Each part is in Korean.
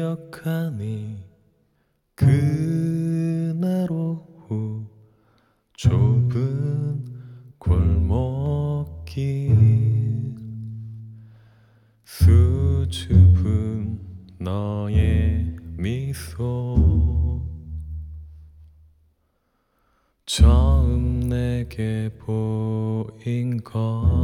기억하니 그날 오후 좁은 골목길 수줍은 너의 미소 처음 내게 보인 것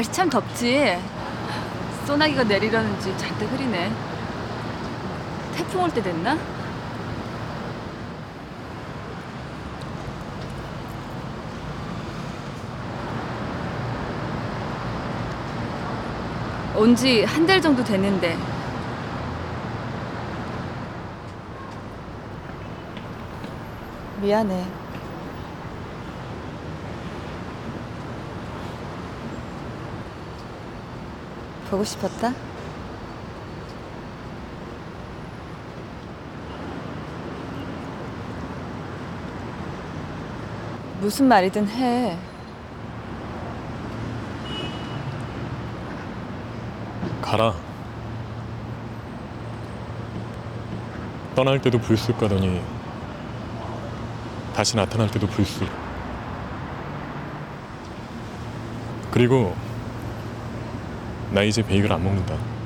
날씨 참 덥지. 소나기가 내리려는지 잔뜩 흐리네. 태풍 올 때 됐나? 온 지 한 달 정도 됐는데 미안해. 보고 싶었다? 무슨 말이든 해. 가라. 떠날 때도 불쑥 가더니 다시 나타날 때도 불쑥. 그리고 나 이제 베이글 안 먹는다.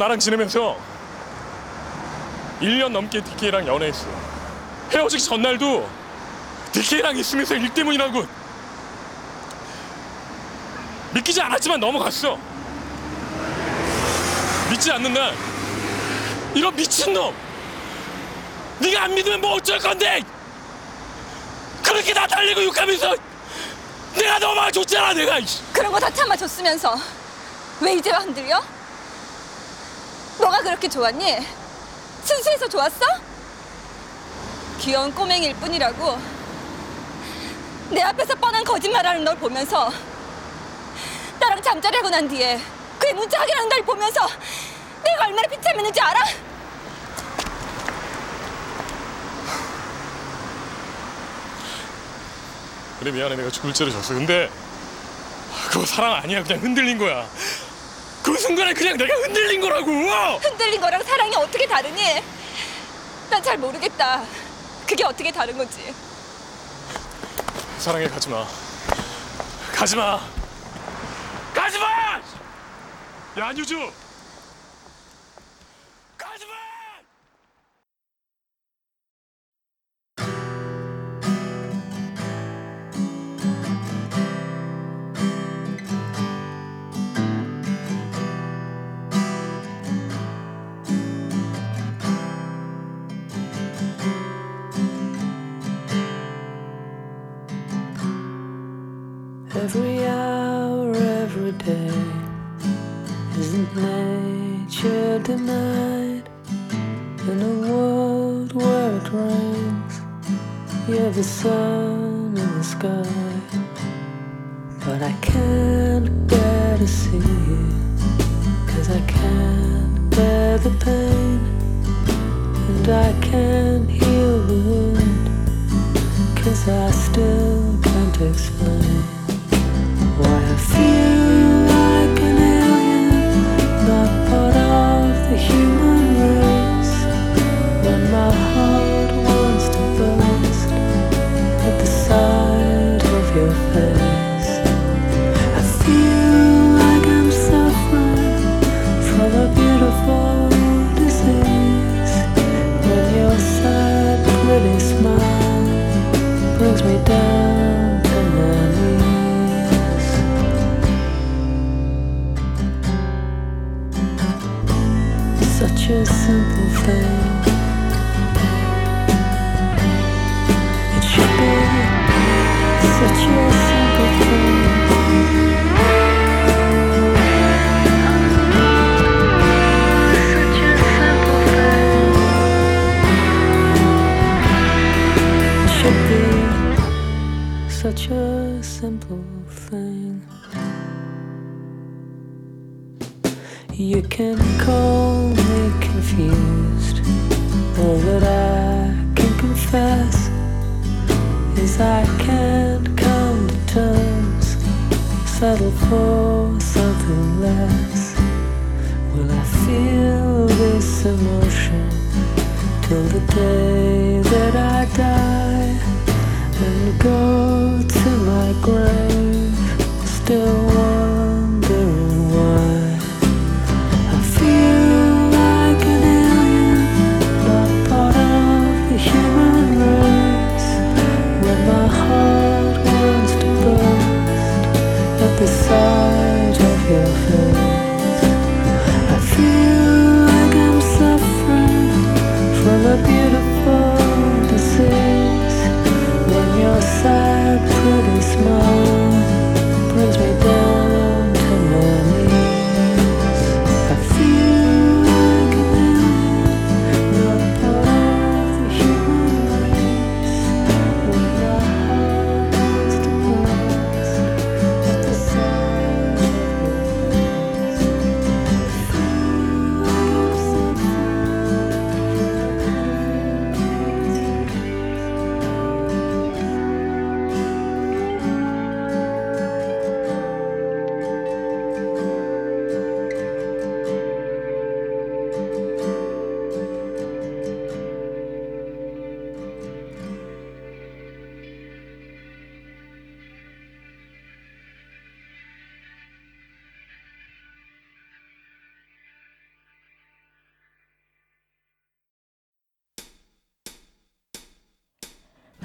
나랑 지내면서 1년 넘게 DK랑 연애했어. 헤어지기 전날도 DK랑 있으면서 일 때문이라고 믿기지 않았지만 넘어갔어. 믿지 않는 날 이런 미친놈 네가 안 믿으면 뭐 어쩔 건데 그렇게 나 달리고 욕하면서 내가 너무 좋잖아 내가. 그런 거 다 참아줬으면서 왜 이제 와 흔들려? 그렇게 좋았니? 순수해서 좋았어? 귀여운 꼬맹이일 뿐이라고 내 앞에서 뻔한 거짓말하는 널 보면서 나랑 잠자리하고 난 뒤에 그의 문자 확인하는 날 보면서 내가 얼마나 비참했는지 알아? 그래 미안해 내가 죽을 죄를 졌어 근데 그거 사랑 아니야 그냥 흔들린 거야 그 순간에 그냥 내가 흔들린 거라고 흔들린 거랑 사랑이 어떻게 다르니? 난 잘 모르겠다. 그게 어떻게 다른 거지? 사랑해 가지 마 가지 마 가지 마 야 안유주 so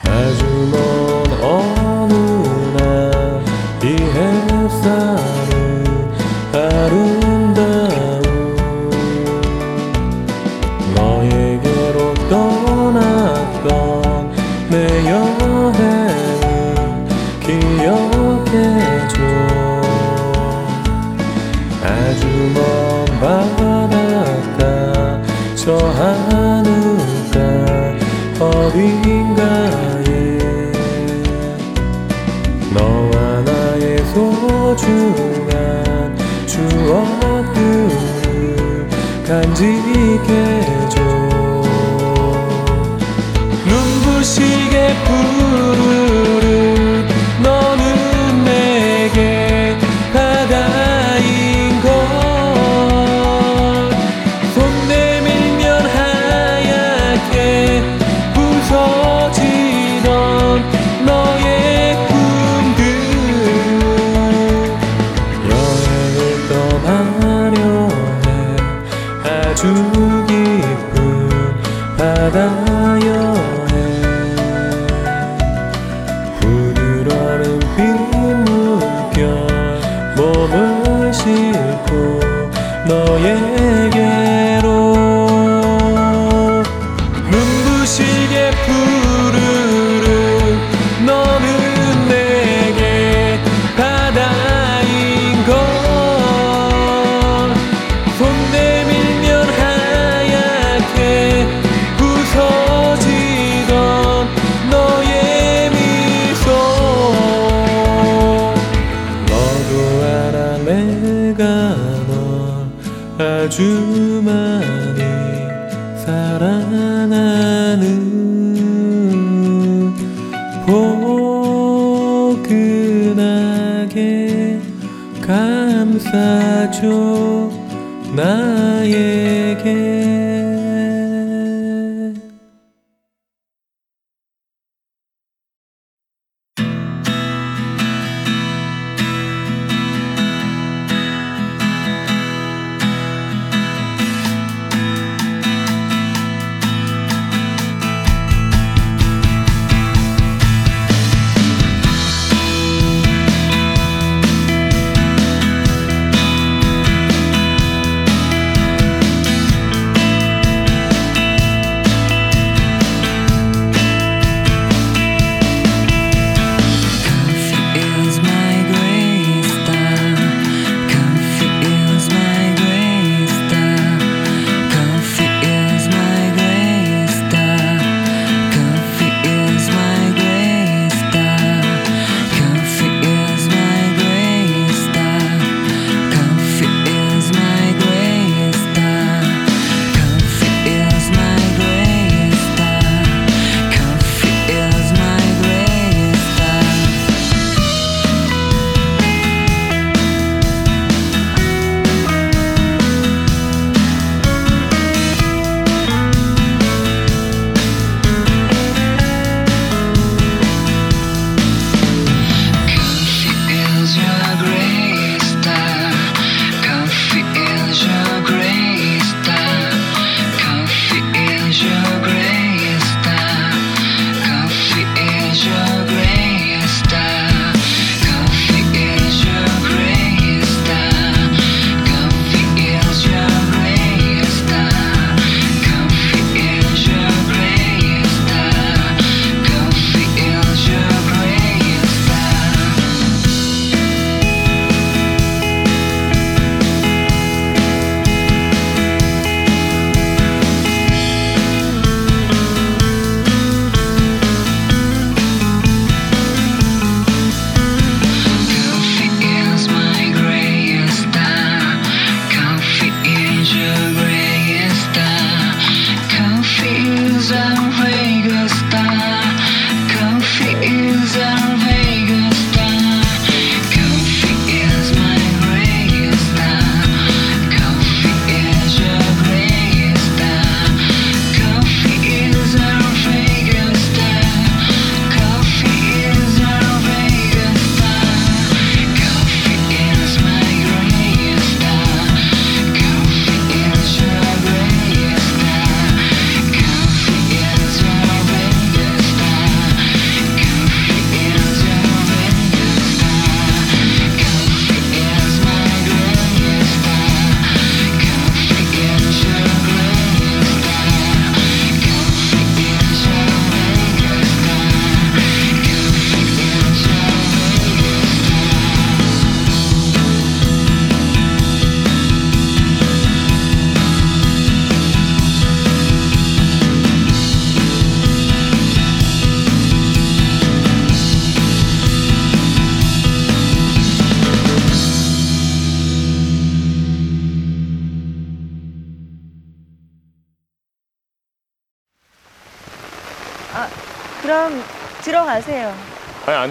아주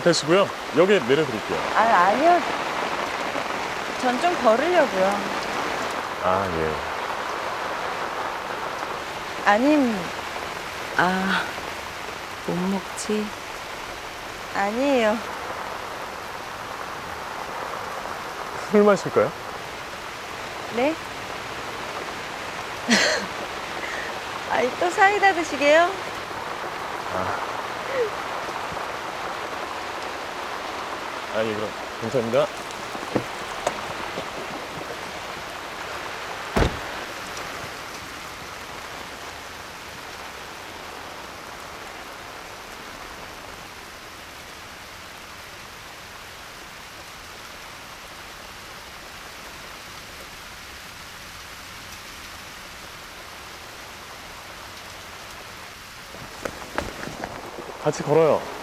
되시고요. 여기 내려드릴게요. 아, 아니요. 전 좀 걸으려고요. 아, 예. 아님, 아, 못 먹지. 아니에요. 술 마실까요? 네? 아이, 또 사이다 드시게요? 아니 그럼. 감사합니다. 같이 걸어요.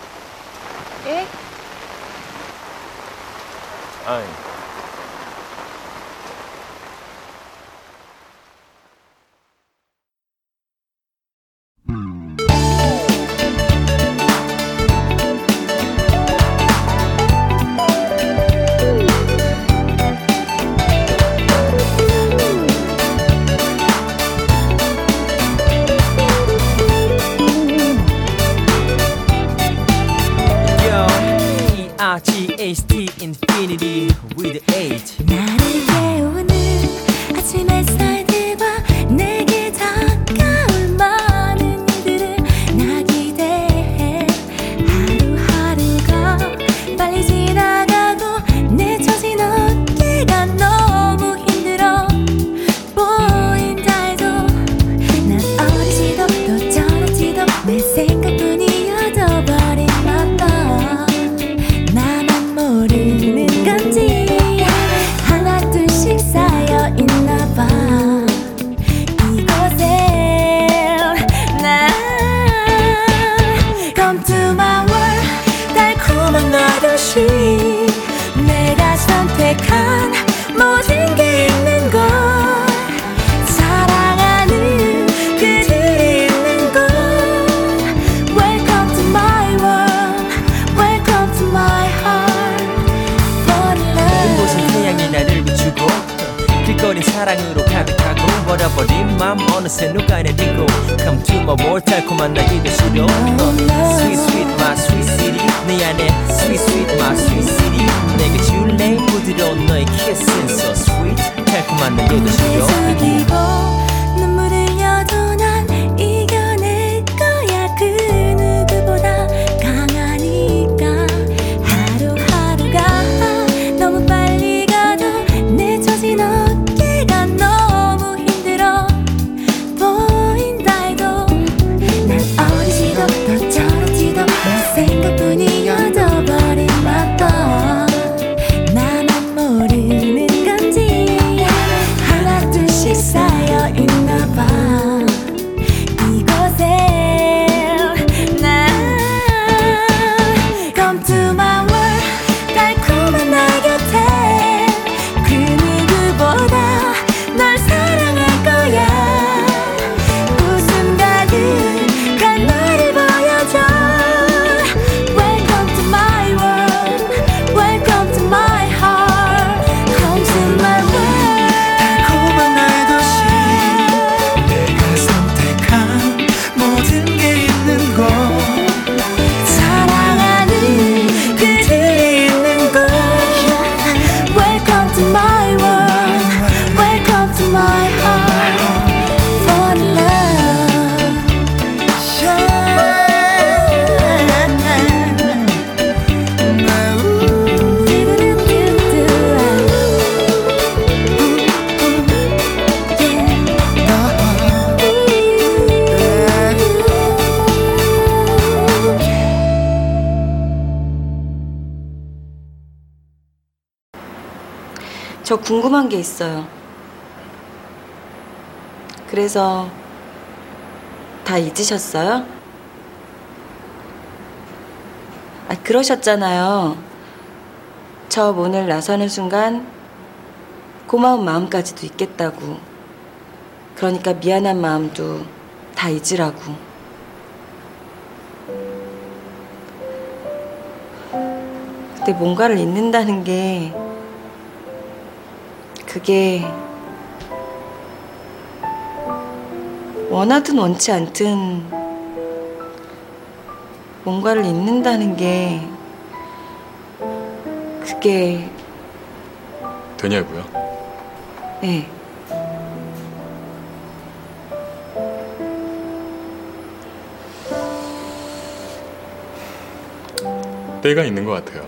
Ein. 그러셨어요? 아, 그러셨잖아요. 저 문을 나서는 순간 고마운 마음까지도 있겠다고. 그러니까 미안한 마음도 다 잊으라고. 근데 뭔가를 잊는다는 게 그게 원하든 원치 않든 뭔가를 잊는다는 게 그게 되냐고요? 네. 때가 있는 것 같아요.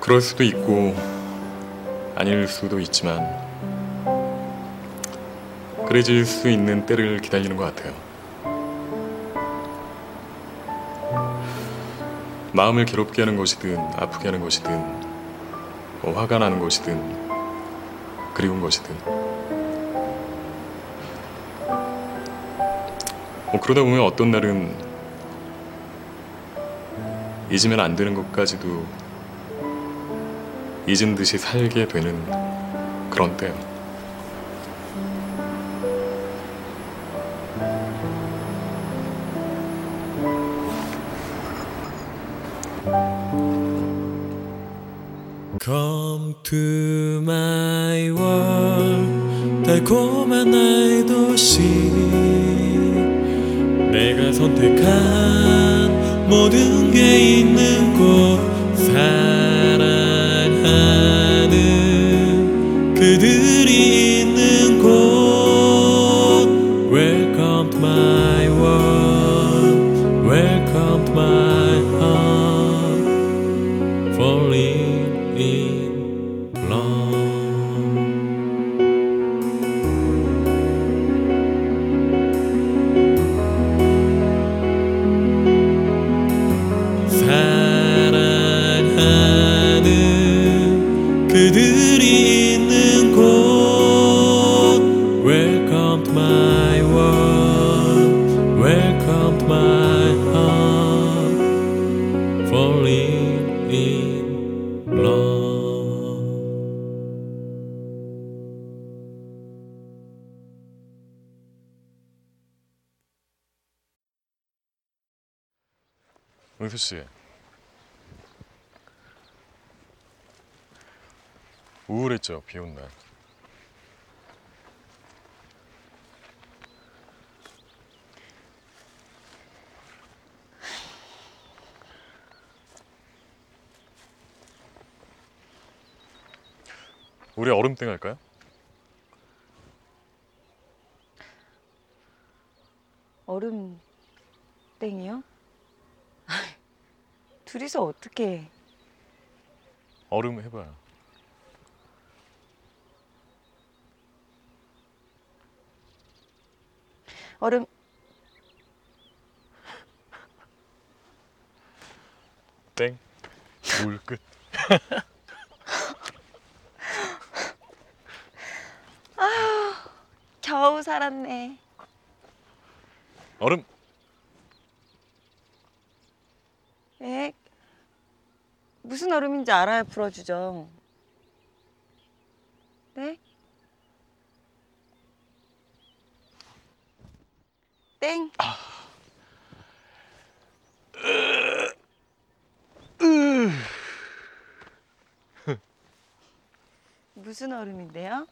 그럴 수도 있고 아닐 수도 있지만 그래질 수 있는 때를 기다리는 것 같아요. 마음을 괴롭게 하는 것이든 아프게 하는 것이든 뭐 화가 나는 것이든 그리운 것이든 뭐 그러다 보면 어떤 날은 잊으면 안 되는 것까지도 잊은 듯이 살게 되는 그런 때요. To my world 달콤한 나의 도시. 내가 선택한 모든 게 있는 곳 어떻게 얼음 해봐요. 얼음 땡. 물 끝. 겨우 살았네. 얼음. 에? 무슨 얼음인지 알아야 풀어주죠. 네? 땡. 무슨 얼음인데요?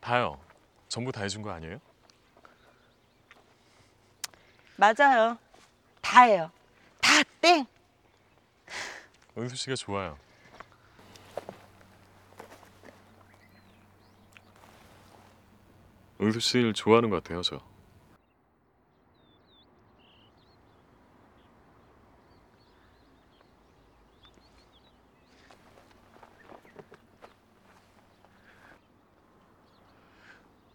다요. 전부 다 해준 거 아니에요? 맞아요. 다예요. 다 땡. 은수 씨가 좋아요. 은수 씨를 좋아하는 것 같아요, 저.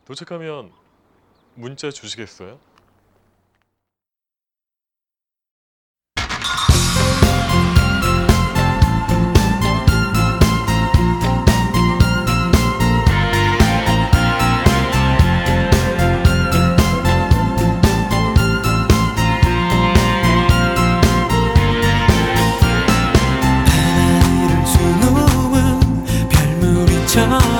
도착하면 문자 주시겠어요? 별무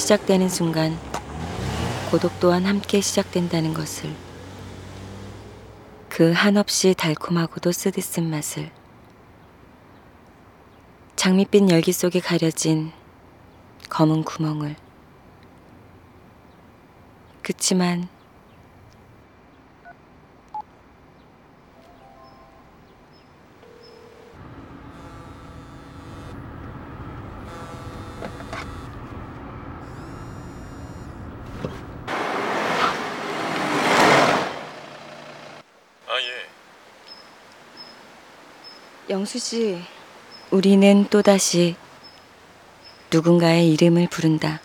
시작되는 순간 고독 또한 함께 시작된다는 것을. 그 한없이 달콤하고도 쓰디쓴 맛을. 장밋빛 열기 속에 가려진 검은 구멍을. 그치만 영수 씨, 우리는 또다시 누군가의 이름을 부른다.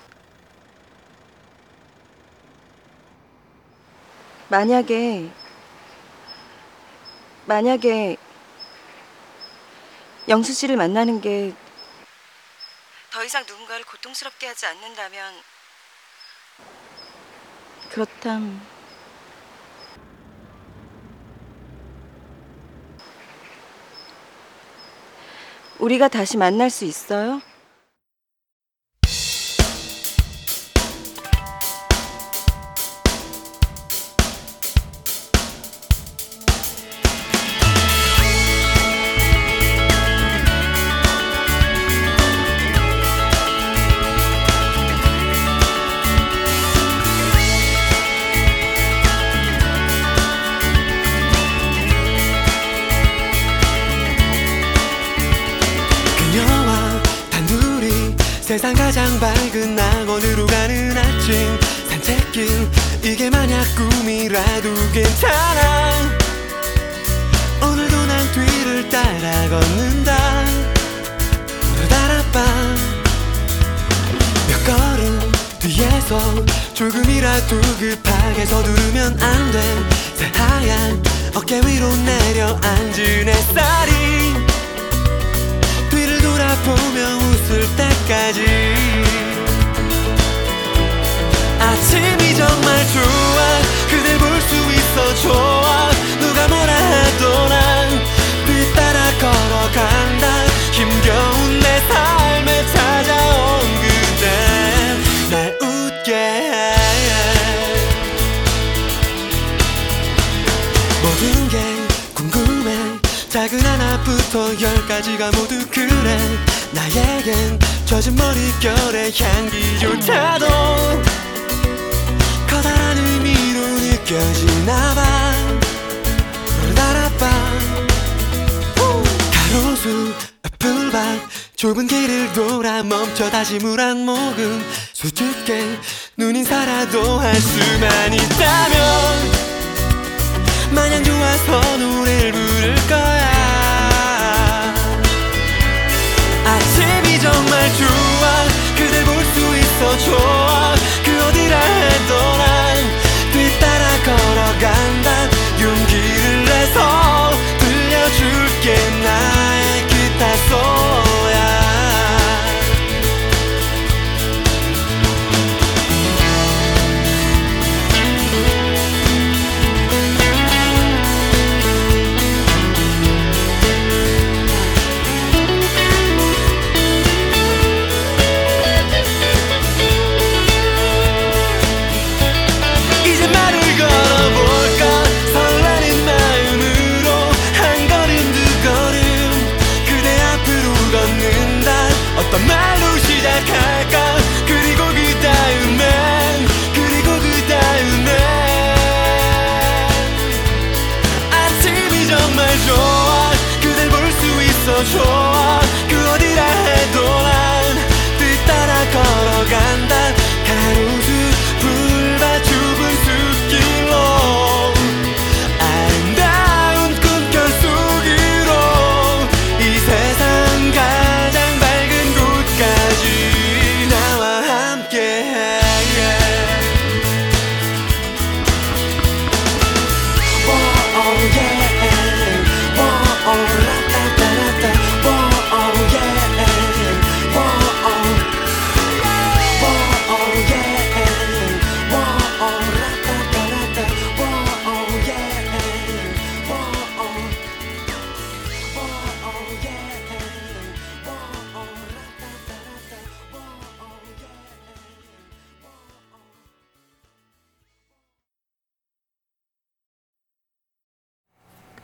만약에, 만약에 영수 씨를 만나는 게 더 이상 누군가를 고통스럽게 하지 않는다면, 그렇담. 우리가 다시 만날 수 있어요?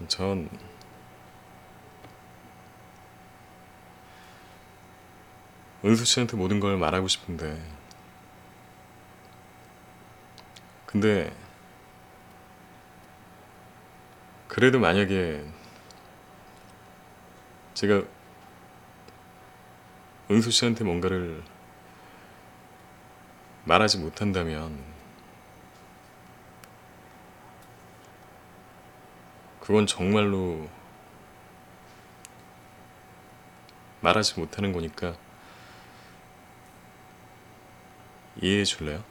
전 은수 씨한테 모든 걸 말하고 싶은데. 근데 그래도 만약에 제가 은수 씨한테 뭔가를 말하지 못한다면 그건 정말로 말하지 못하는 거니까 이해해 줄래요?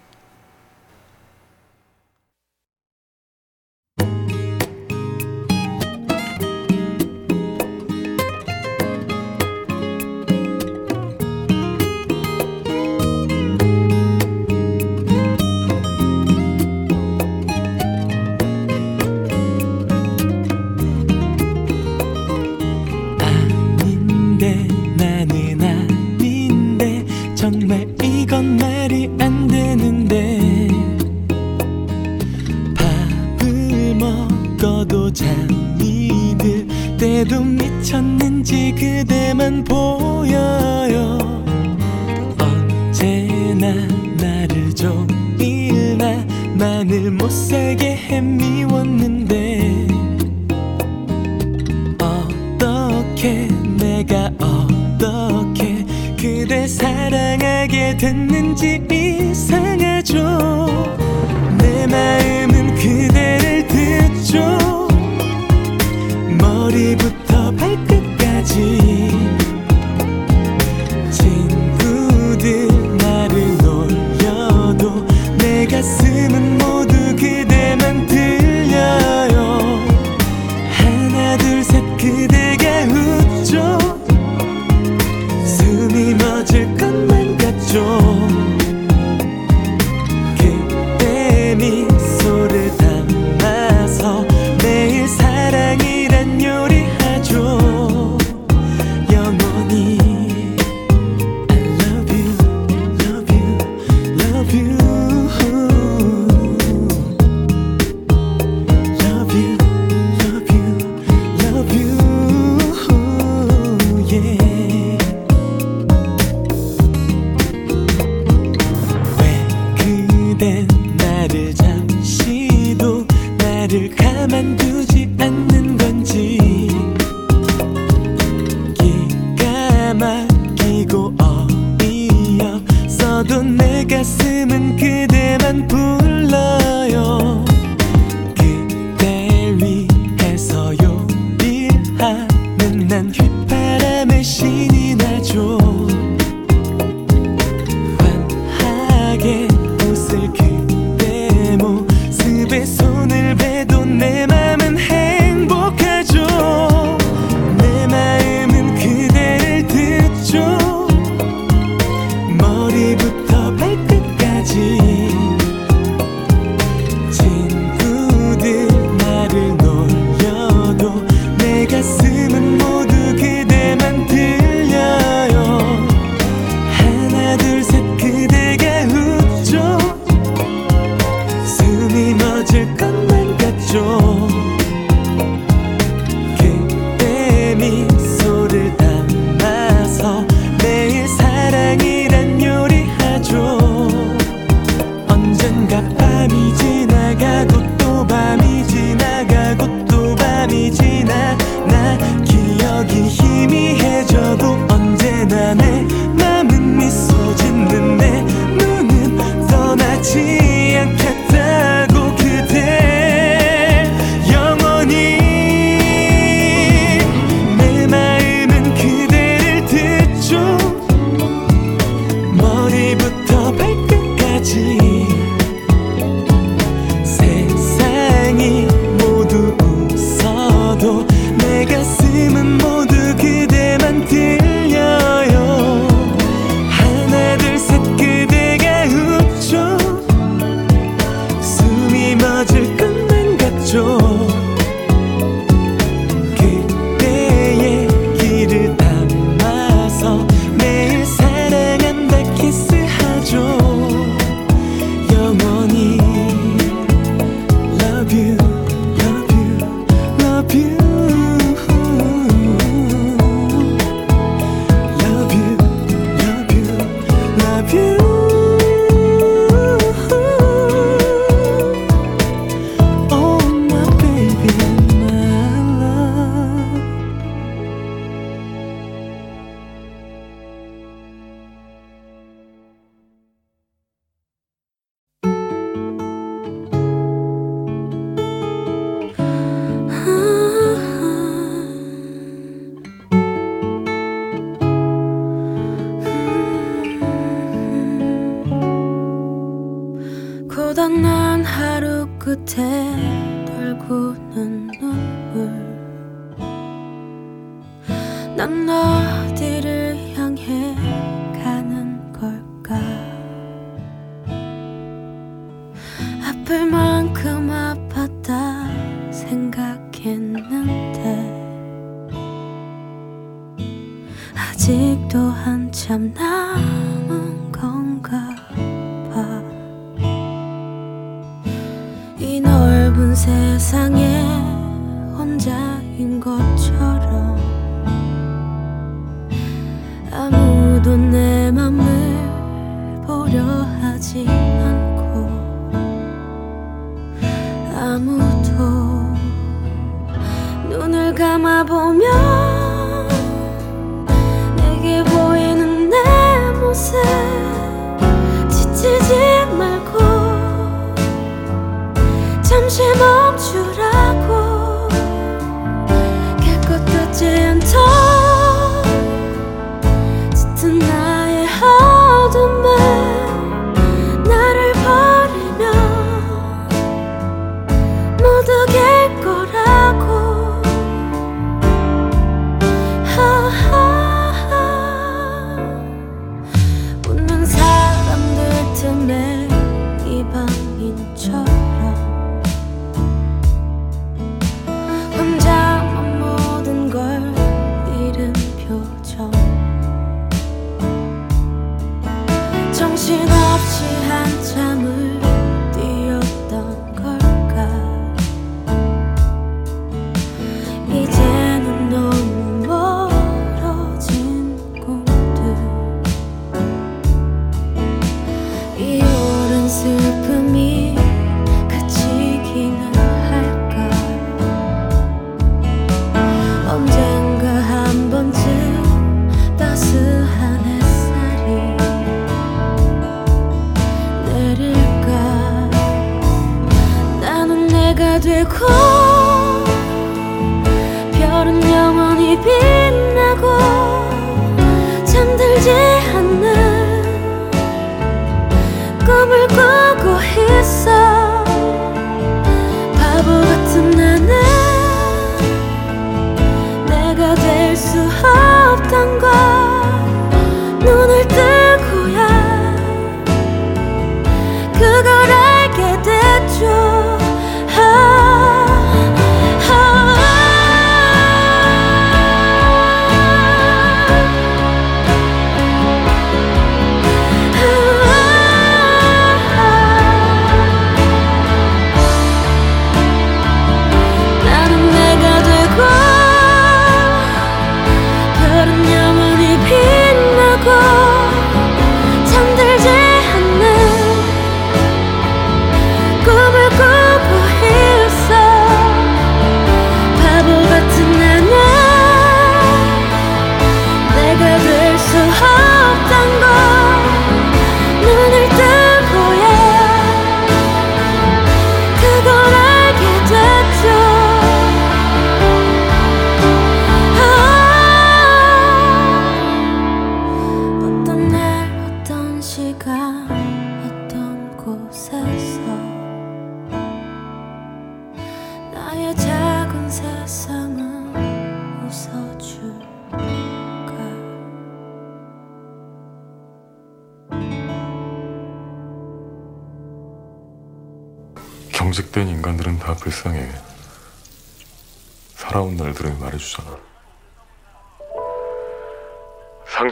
对空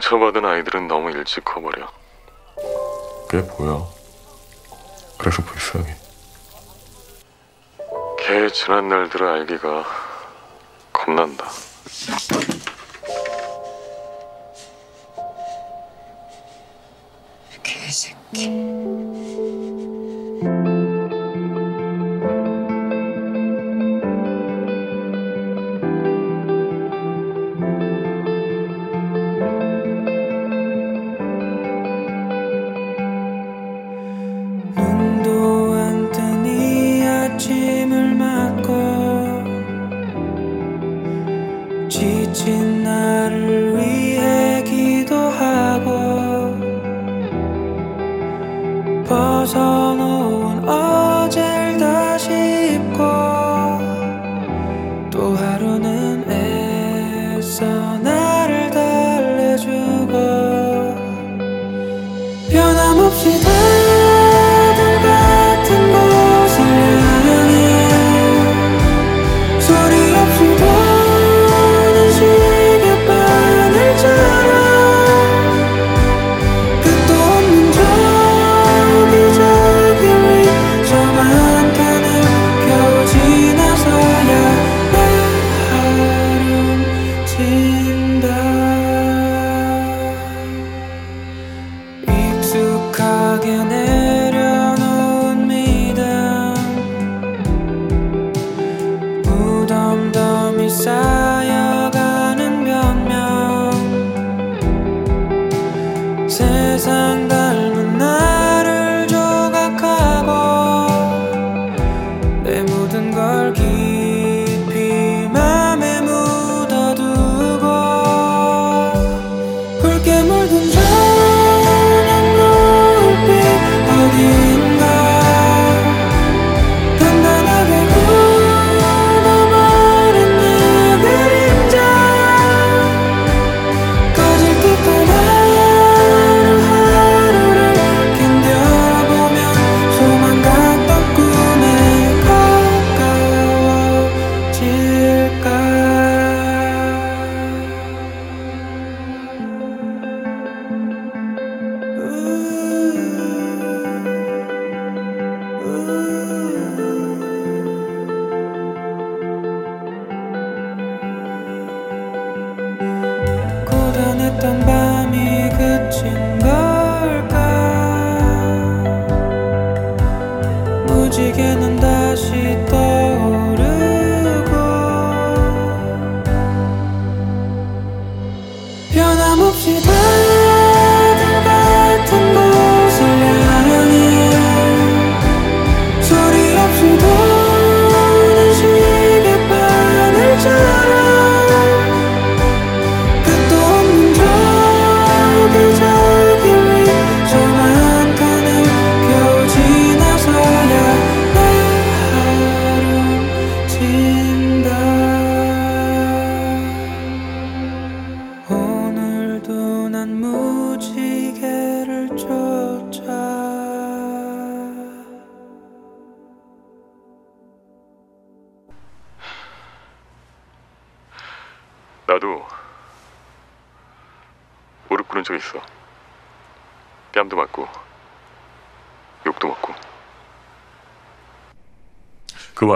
상처받은 아이들은 너무 일찍 커버려. 꽤 보여. 그래서 불쌍해. 걔 지난 날들을 알기가 겁난다. 개새끼. 나를 위해 기도하고 벗어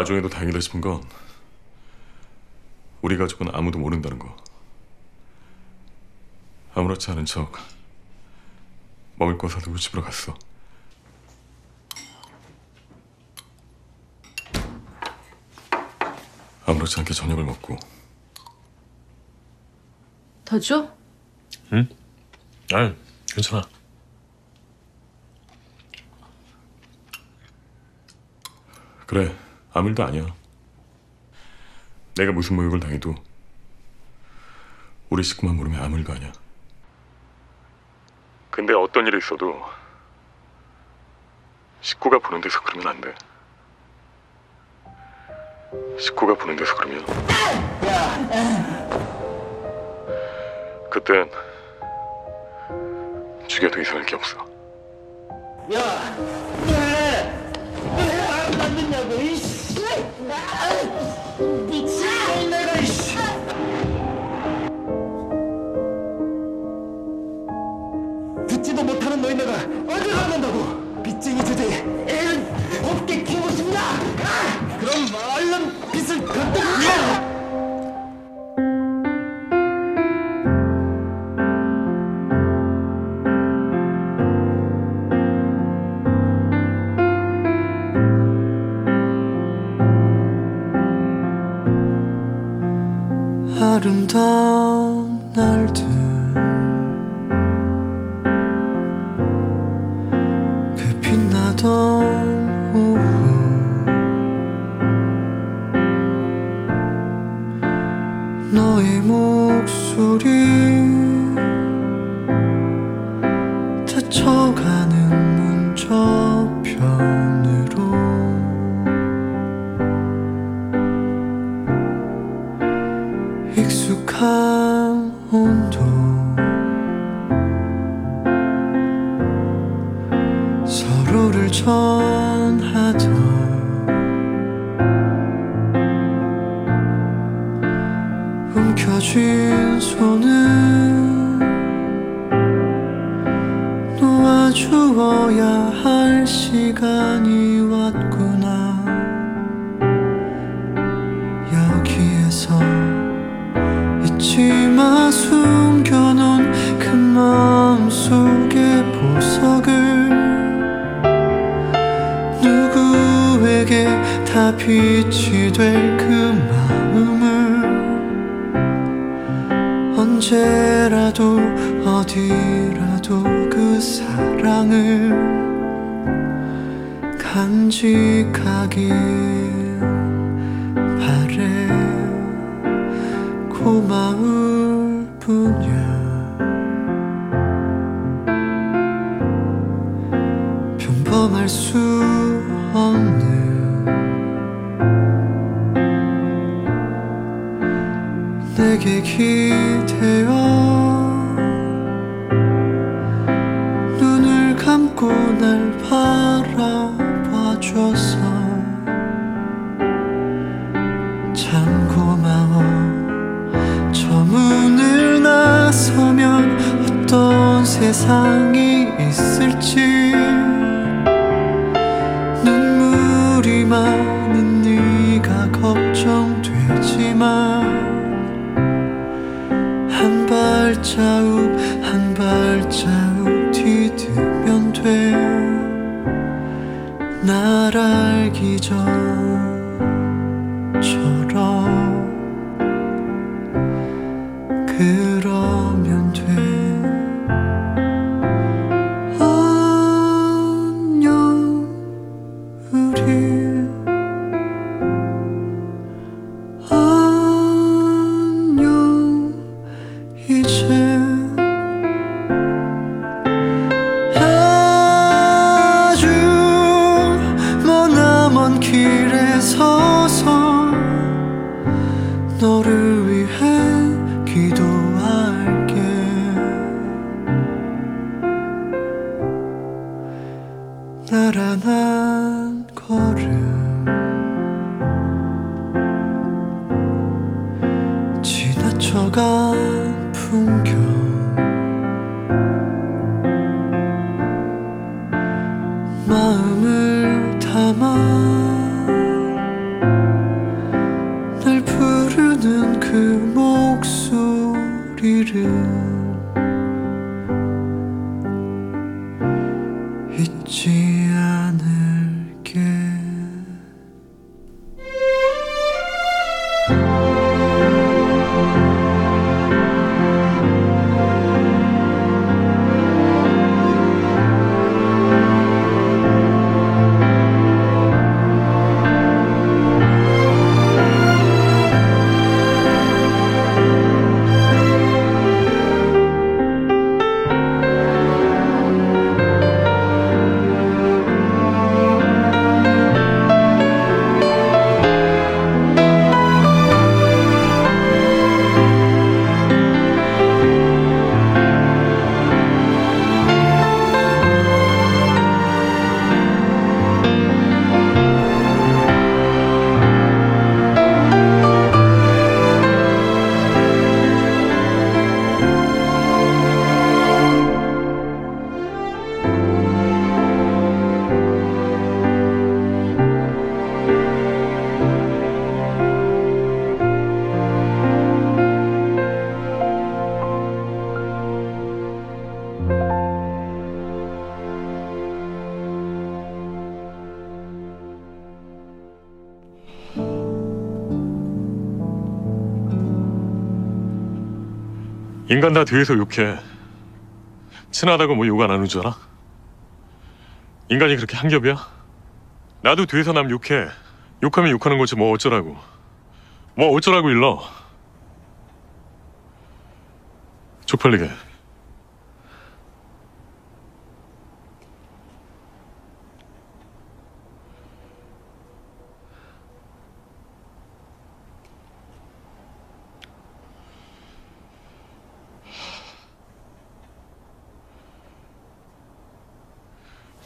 그 와중에도 다행이다 싶은 건 우리 가족은 아무도 모른다는 거. 아무렇지 않은 척 먹을 거 사두고 집으로 갔어. 아무렇지 않게 저녁을 먹고 더 줘? 아니 괜찮아. 그래 아무 일도 아니야. 내가 무슨 모욕을 당해도 우리 식구만 모르면 아무 일도 아니야. 근데 어떤 일이 있어도 식구가 보는 데서 그러면 안 돼. 식구가 보는 데서 그러면. 그땐 죽여도 이상할 게 없어 듣지도 못하는 너희네가 어디 가는다고 빚쟁이 주제에 애를 곱게 키우고 싶나? 아! 그럼 얼른 빚을 갚든 아름다운 날들 서로를 전하던 움켜쥔 인간 다 뒤에서 욕해. 친하다고 뭐 욕 안 하는 줄 알아? 인간이 그렇게 한겹이야? 나도 뒤에서 남 욕해. 욕하면 욕하는 거지 뭐 어쩌라고. 뭐 어쩌라고 일러. 쪽팔리게.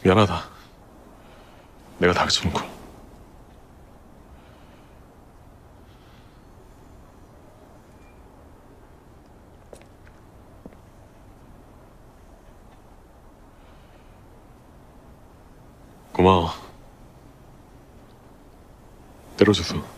미안하다. 내가 닥쳐놓고. 고마워. 때려줘서.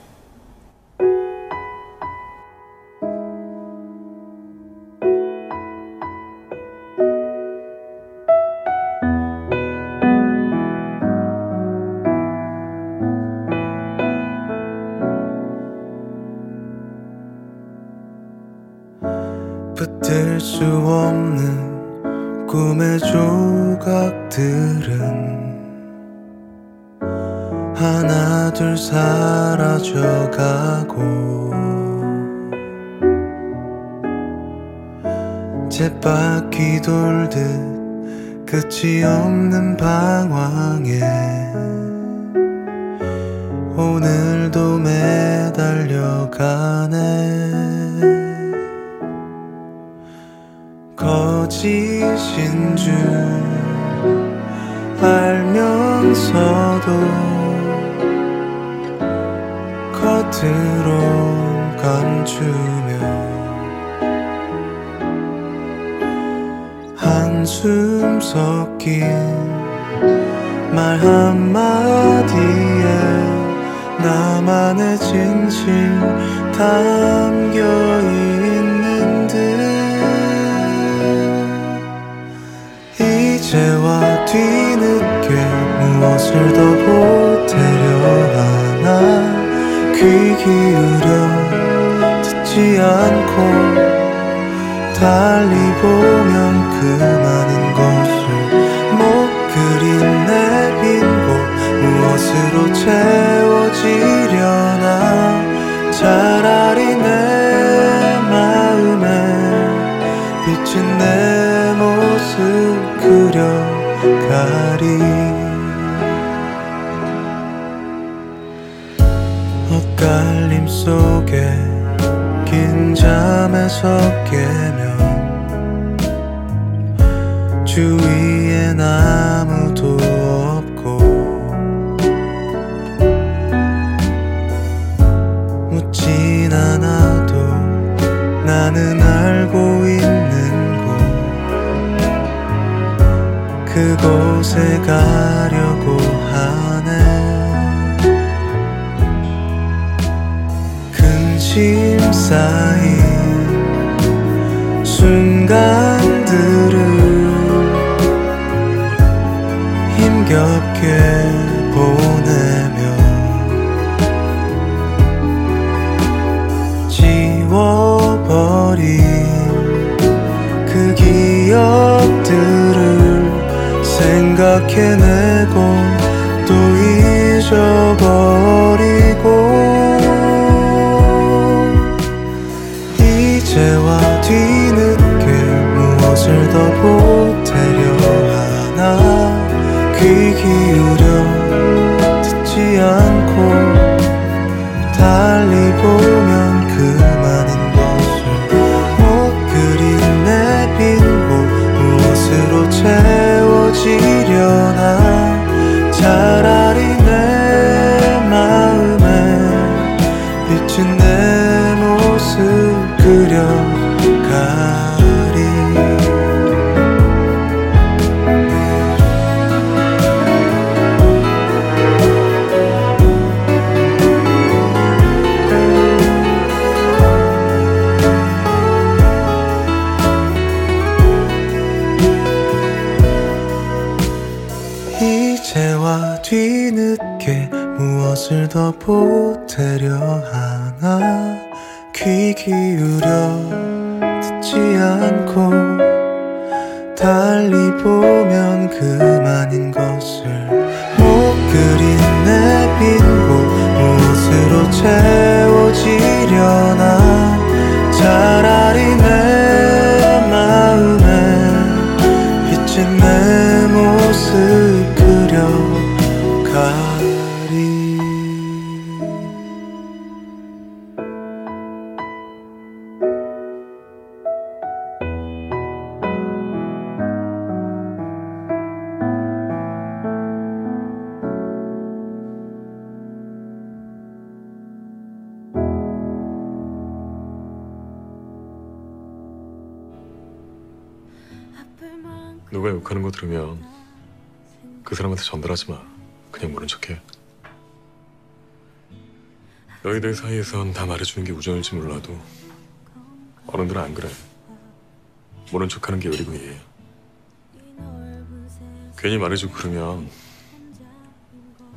사라져가고 쳇바퀴 돌듯 끝이 없는 방황에 오늘도 매달려가네. 거짓인 줄 알면서도 스스로 감추며 한숨 섞인 말 한마디에 나만의 진실 담겨 있는 듯 이제와 뒤늦게 무엇을 더 보태려 하나 귀 기울여 듣지 않고 달리 보면 그 많은 것을 못 그린 내 빈곳 무엇으로 채워지려나 차라리 내 마음에 비친 내 모습 그려가리 속에 긴 잠에서 깨 근심 쌓인 순간들을 힘겹게 보내며 지워버린 그 기억들을 생각해내고 또 잊어 들으면 그 사람한테 전달하지 마. 그냥 모른 척해. 너희들 사이에선 다 말해주는 게 우정일지 몰라도 어른들은 안 그래. 모른 척하는 게 의리고 예의야. 괜히 말해주고 그러면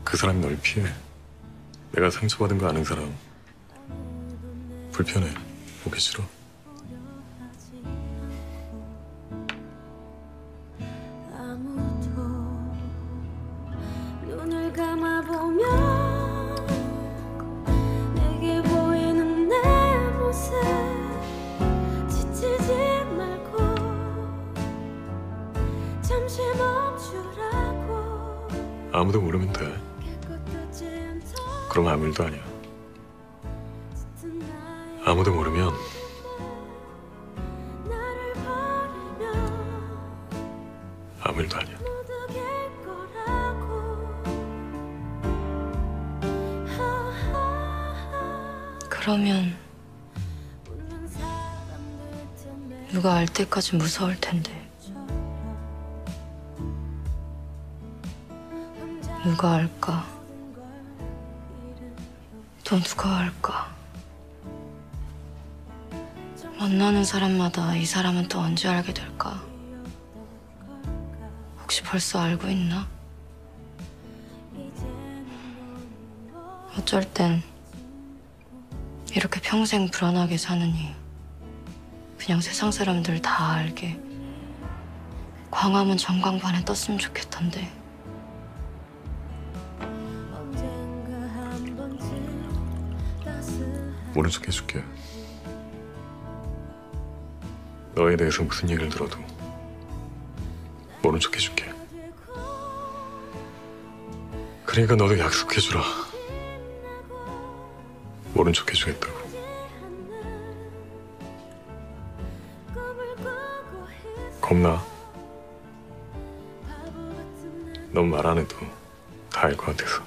그 사람이 널 피해. 내가 상처받은 거 아는 사람 불편해. 보기 싫어. 아무도 모르면 돼. 그럼 아무 일도 아니야. 아무도 모르면 아무 일도 아니야. 그러면 누가 알 때까지 무서울 텐데. 누가 알까? 또 누가 알까? 만나는 사람마다 이 사람은 또 언제 알게 될까? 혹시 벌써 알고 있나? 어쩔 땐 이렇게 평생 불안하게 사느니 그냥 세상 사람들 다 알게 광화문 전광판에 떴으면 좋겠던데 모른 척 해줄게. 너에 대해서 무슨 얘기를 들어도 모른 척 해줄게. 그러니까 너도 약속해주라. 모른 척 해주겠다고. 겁나. 넌 말 안 해도 다 알 것 같아서.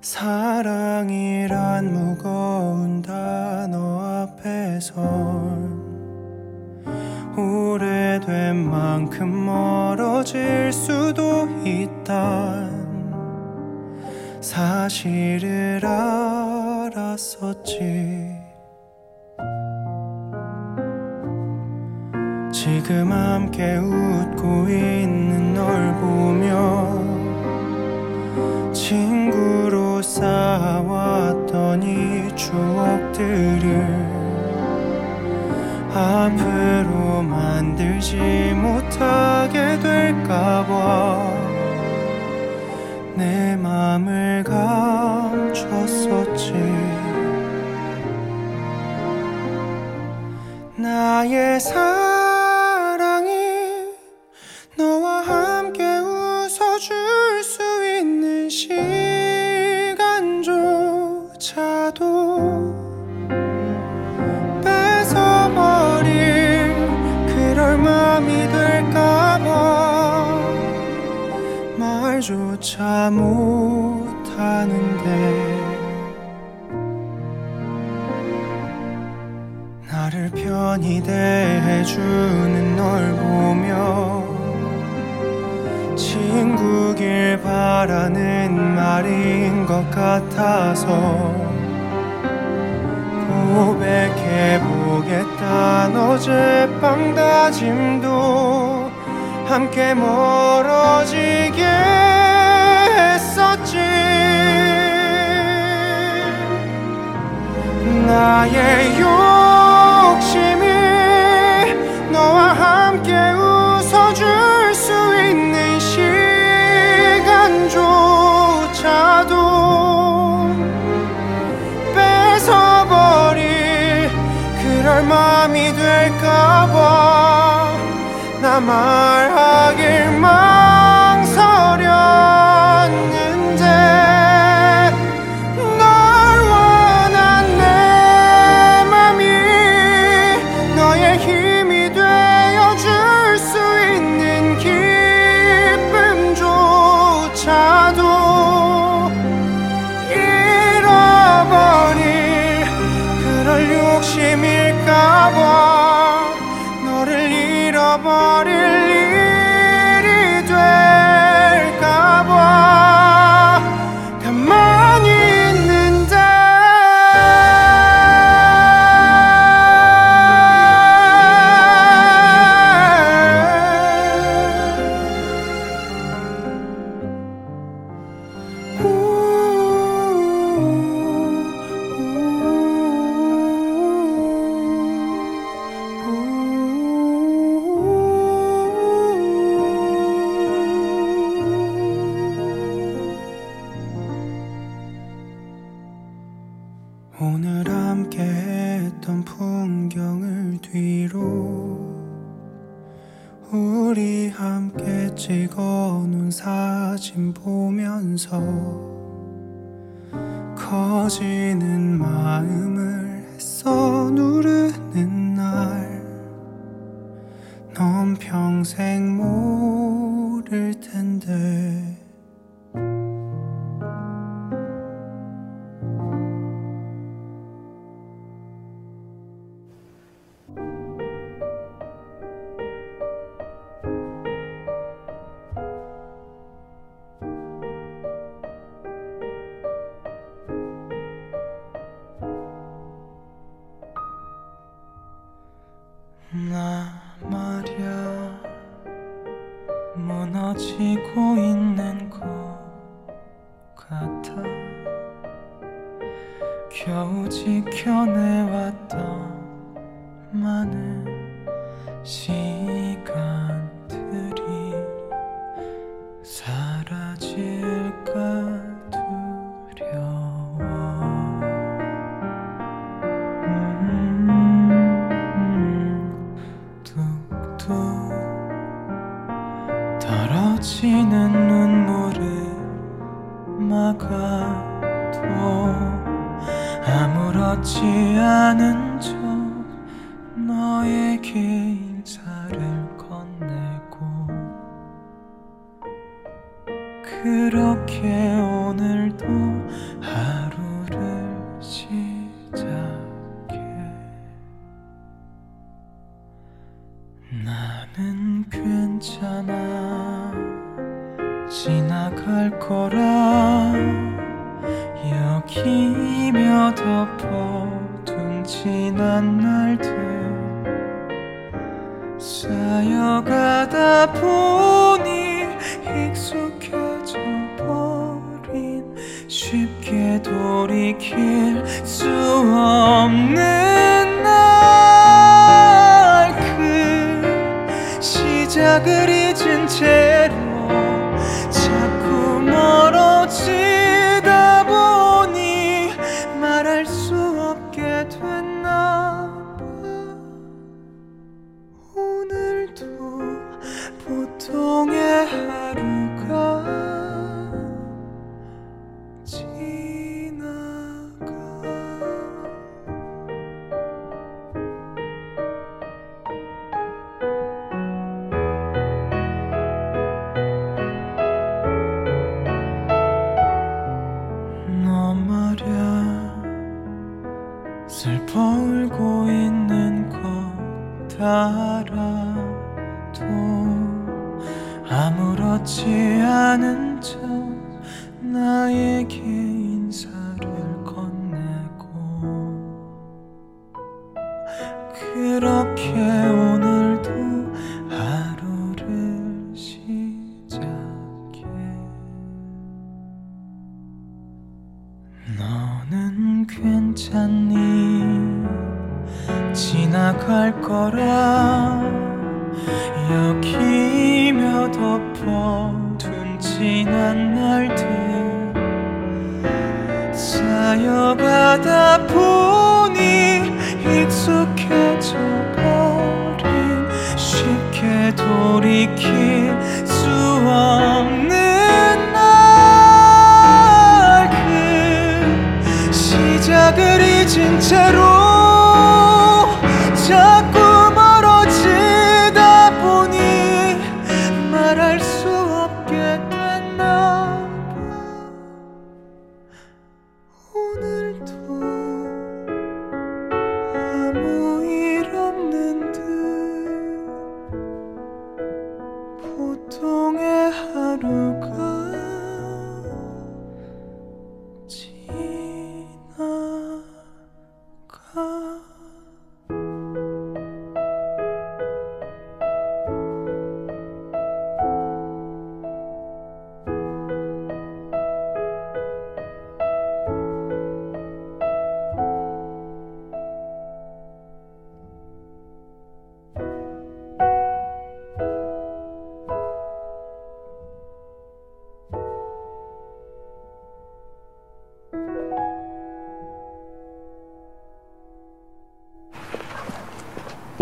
사랑이란 무거운 단어 앞에선 오래된 만큼 멀어질 수도 있단 사실을 알았었지. 지금 함께 웃고 있는 널 보며 친구로 쌓아왔던 이 추억들을 앞으로 만들지 못하게 될까봐 내 맘을 감췄었지. 나의 사 조차 못하는데 나를 편히 대해주는 널 보며 친구길 바라는 말인 것 같아서 고백해보겠단 어젯밤 다짐도 함께 멀어지게 나의 욕심이 너와 함께 웃어줄 수 있는 시간조차도 뺏어버릴 그럴 맘이 될까봐 나 말하길 망설였는데 진심일까봐 너를 잃어버릴 일이 될까봐.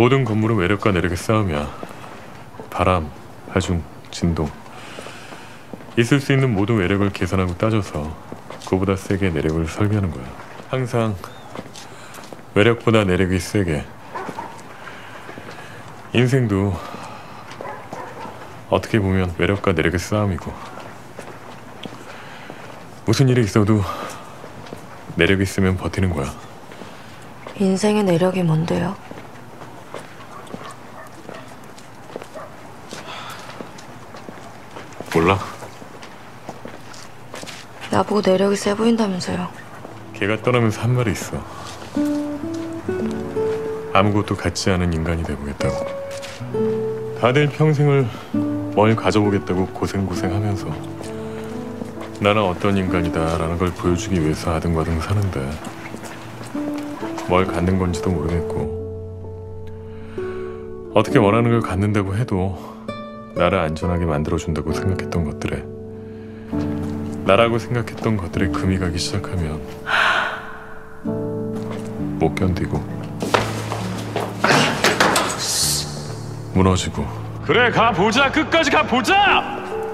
모든 건물은 외력과 내력의 싸움이야. 바람, 하중, 진동. 있을 수 있는 모든 외력을 계산하고 따져서 그보다 세게 내력을 설계하는 거야. 항상 외력보다 내력이 세게. 인생도 어떻게 보면 외력과 내력의 싸움이고 무슨 일이 있어도 내력이 있으면 버티는 거야. 인생의 내력이 뭔데요? 몰라? 나보고 내력이 세 보인다면서요. 걔가 떠나면서 한 말이 있어. 아무것도 갖지 않은 인간이 되보겠다고. 다들 평생을 뭘 가져보겠다고 고생고생하면서 나는 어떤 인간이다라는 걸 보여주기 위해서 아등바등 사는데 뭘 갖는 건지도 모르겠고 어떻게 원하는 걸 갖는다고 해도 나를 안전하게 만들어준다고 생각했던 것들에 나라고 생각했던 것들에 금이 가기 시작하면 못 견디고 무너지고 그래 가보자. 끝까지 가보자!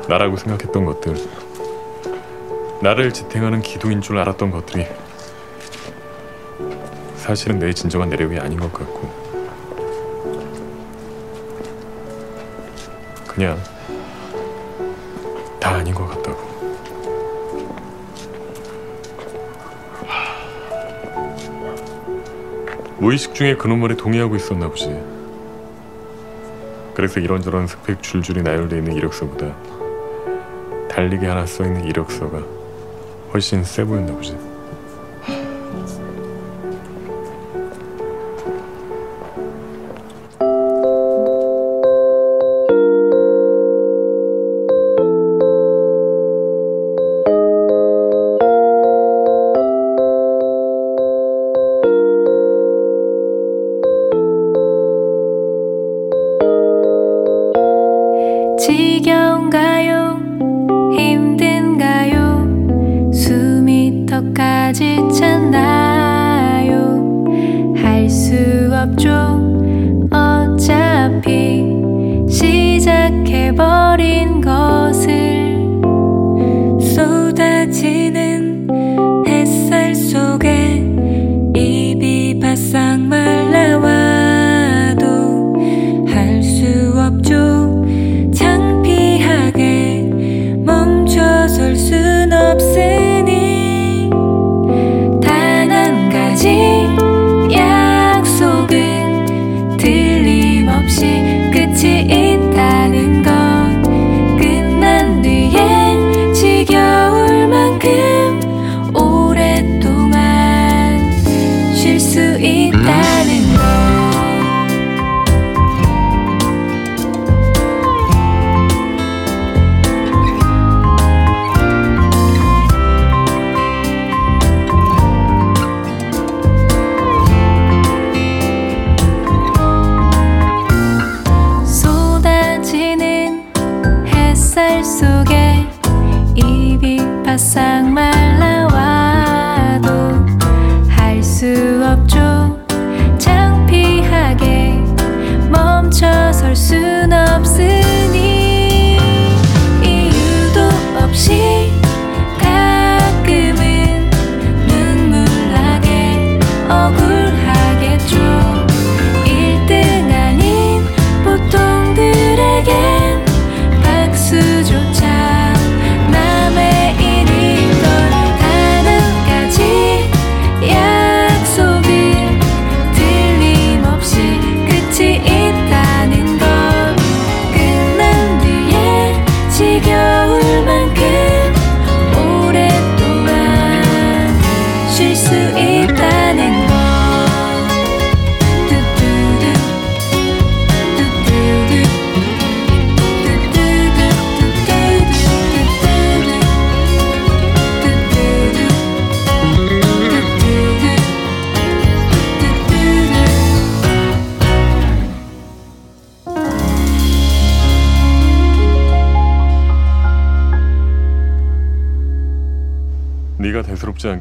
나라고 생각했던 것들 나를 지탱하는 기도인 줄 알았던 것들이 사실은 내 진정한 내력이 아닌 것 같고 그냥 무의식 중에 그놈 말에 동의하고 있었나 보지 그래서 이런저런 스펙 줄줄이 나열돼 있는 이력서보다 달리기 하나 써 있는 이력서가 훨씬 세 보였나 보지.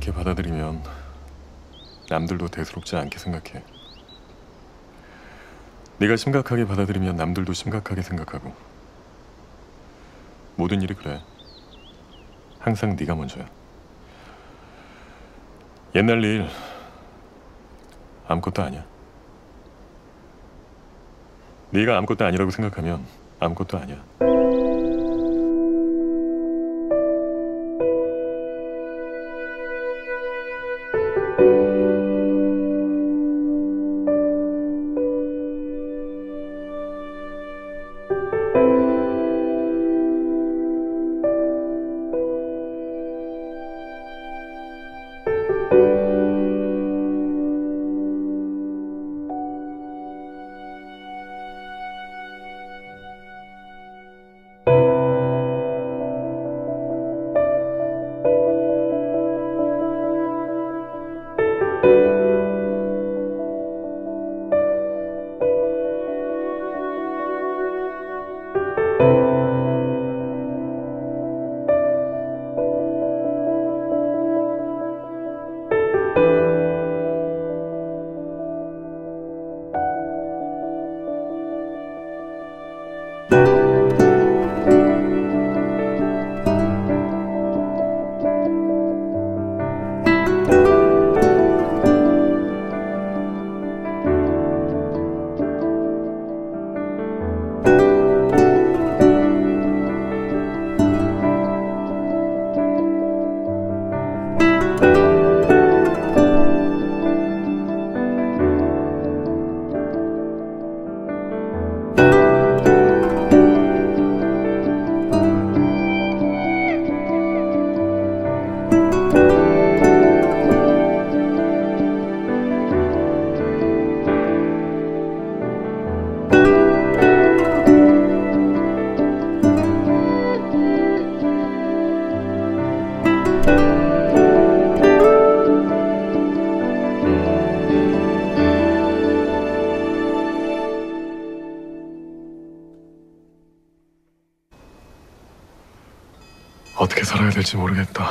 않게 받아들이면 남들도 대수롭지 않게 생각해. 네가 심각하게 받아들이면 남들도 심각하게 생각하고. 모든 일이 그래. 항상 네가 먼저야. 옛날 일 아무것도 아니야. 네가 아무것도 아니라고 생각하면 아무것도 아니야. 될지 모르겠다.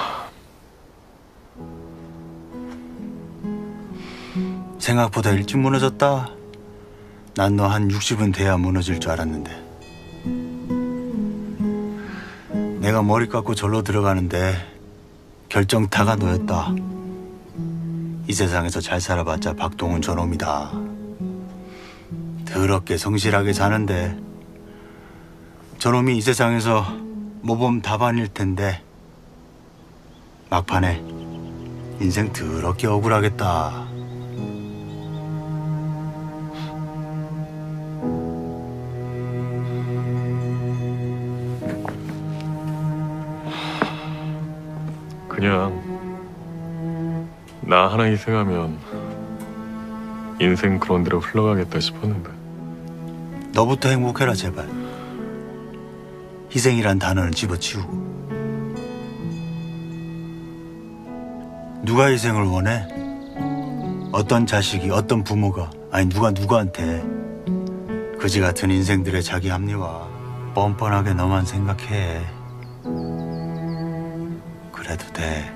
생각보다 일찍 무너졌다. 난 너 한 60은 돼야 무너질 줄 알았는데. 내가 머리 깎고 절로 들어가는데 결정타가 너였다. 이 세상에서 잘 살아봤자 박동훈 저놈이다. 더럽게 성실하게 사는데 저놈이 이 세상에서 모범 답안일 텐데 막판에 인생 더럽게 억울하겠다. 그냥 나 하나 희생하면 인생 그런 대로 흘러가겠다 싶었는데 너부터 행복해라 제발. 희생이란 단어는 집어치우고. 누가 희생을 원해? 어떤 자식이 어떤 부모가 아니 누가 누구한테 그지 같은 인생들의 자기 합리화 뻔뻔하게 너만 생각해. 그래도 돼.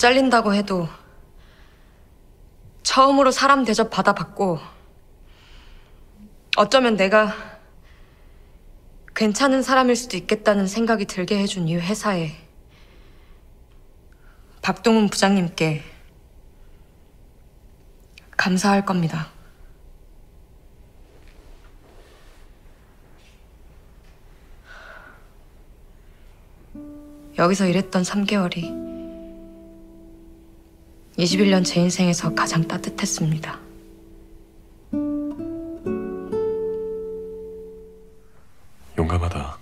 잘린다고 해도 처음으로 사람 대접 받아봤고 어쩌면 내가 괜찮은 사람일 수도 있겠다는 생각이 들게 해준 이 회사에 박동훈 부장님께 감사할 겁니다. 여기서 일했던 3개월이 21년 제 인생에서 가장 따뜻했습니다. 용감하다.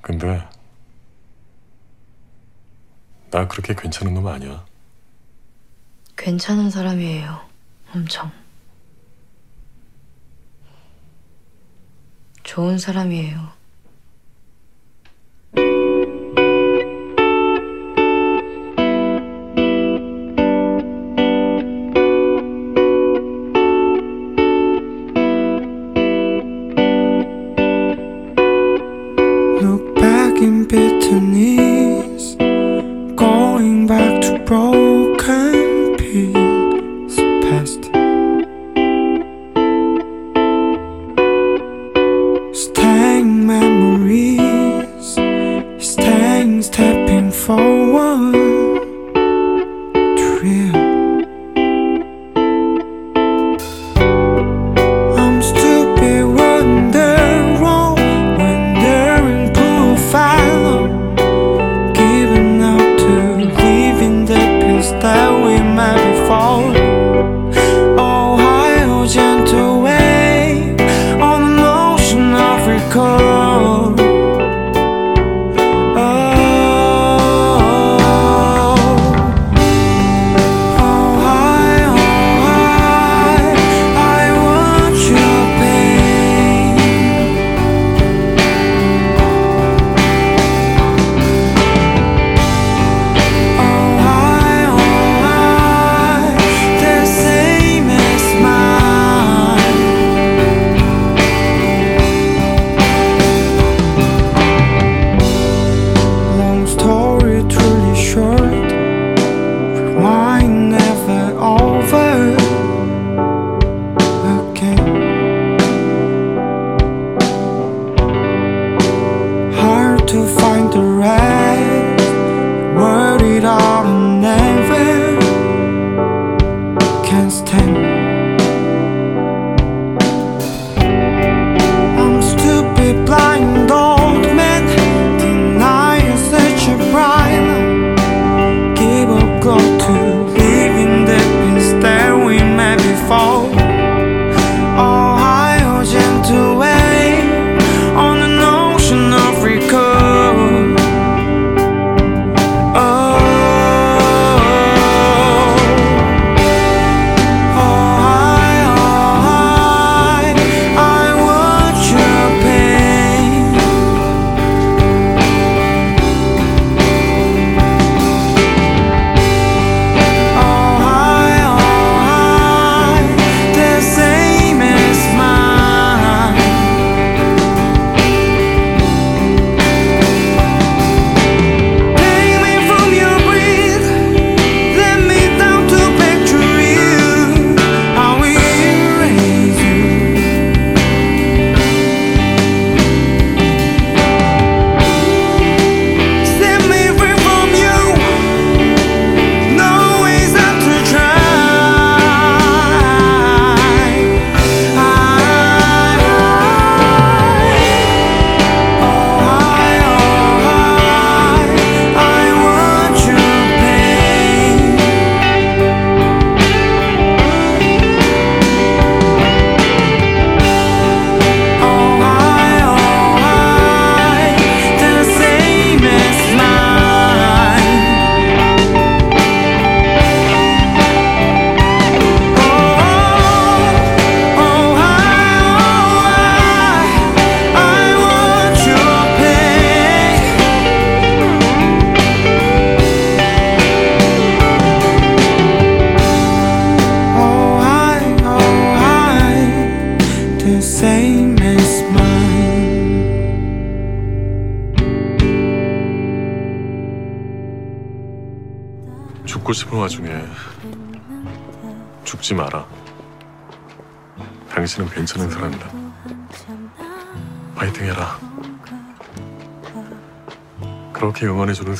근데 나 그렇게 괜찮은 놈 아니야. 괜찮은 사람이에요. 엄청. 좋은 사람이에요.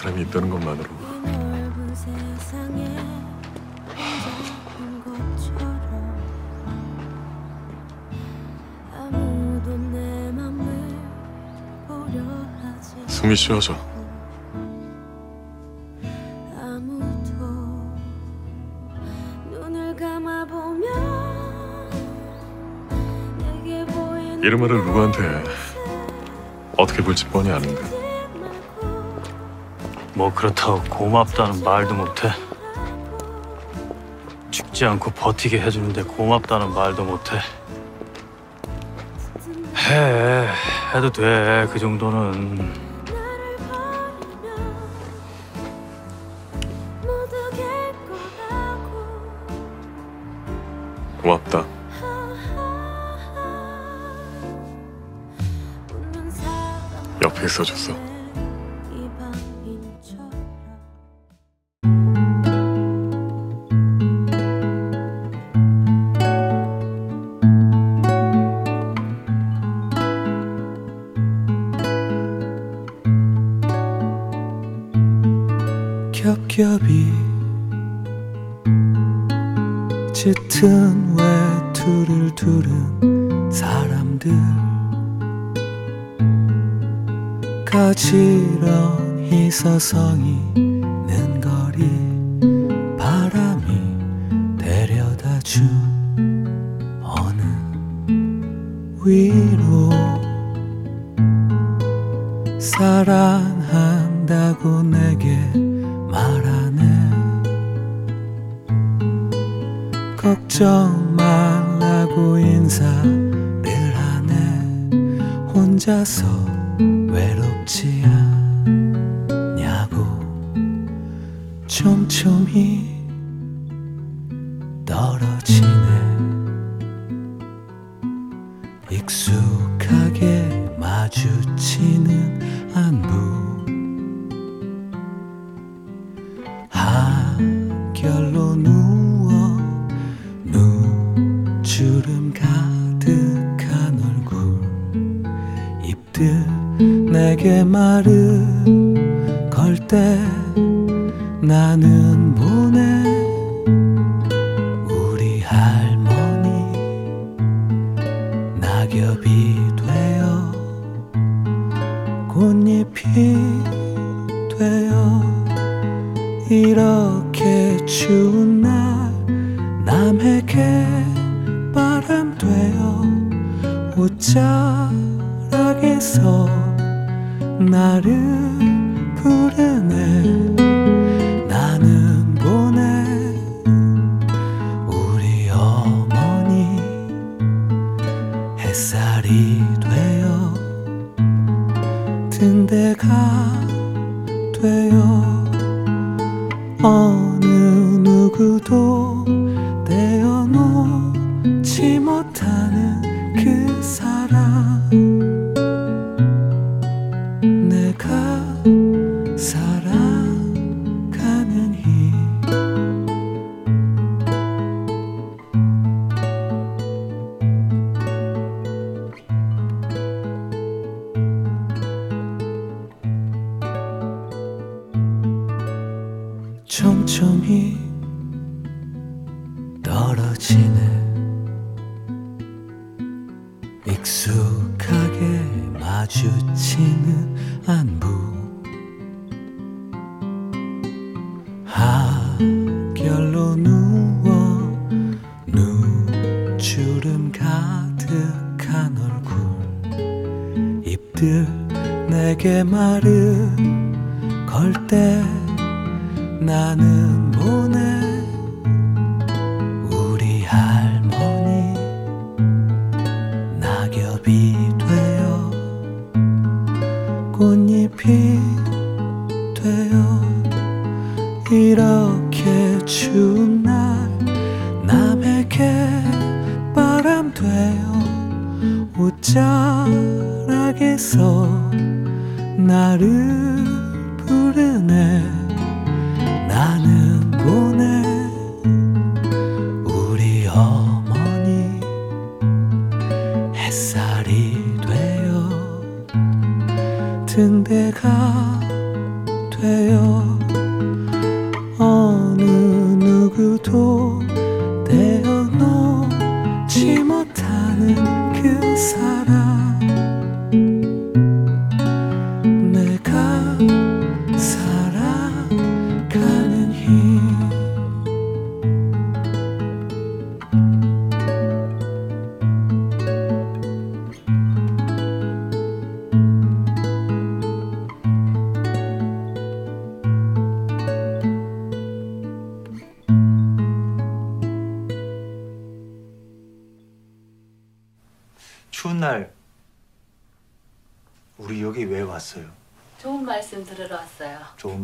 사람이 있다는 것만으로. 숨이 쉬어져. 이런 말을 누구한테 어떻게 볼지 뻔히 아는데. 뭐 그렇다고 고맙다는 말도 못해. 죽지 않고 버티게 해주는데 고맙다는 말도 못해. 해, 해도 돼. 그 정도는. 고맙다. 옆에 있어줬어. 서성이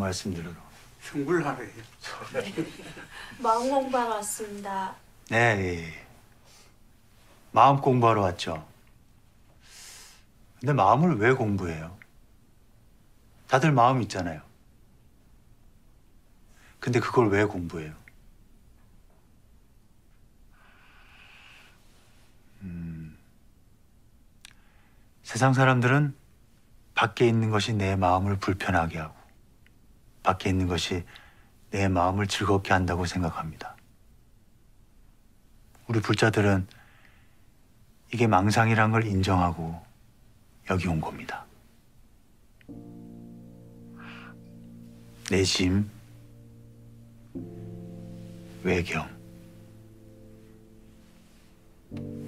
말씀 들으러. 흥불하네. 마음 공부하러 왔습니다. 네, 예, 예. 마음 공부하러 왔죠. 근데 마음을 왜 공부해요? 다들 마음 있잖아요. 근데 그걸 왜 공부해요? 음, 세상 사람들은 밖에 있는 것이 내 마음을 불편하게 하고 밖에 있는 것이 내 마음을 즐겁게 한다고 생각합니다. 우리 불자들은 이게 망상이란 걸 인정하고 여기 온 겁니다. 내심, 외경.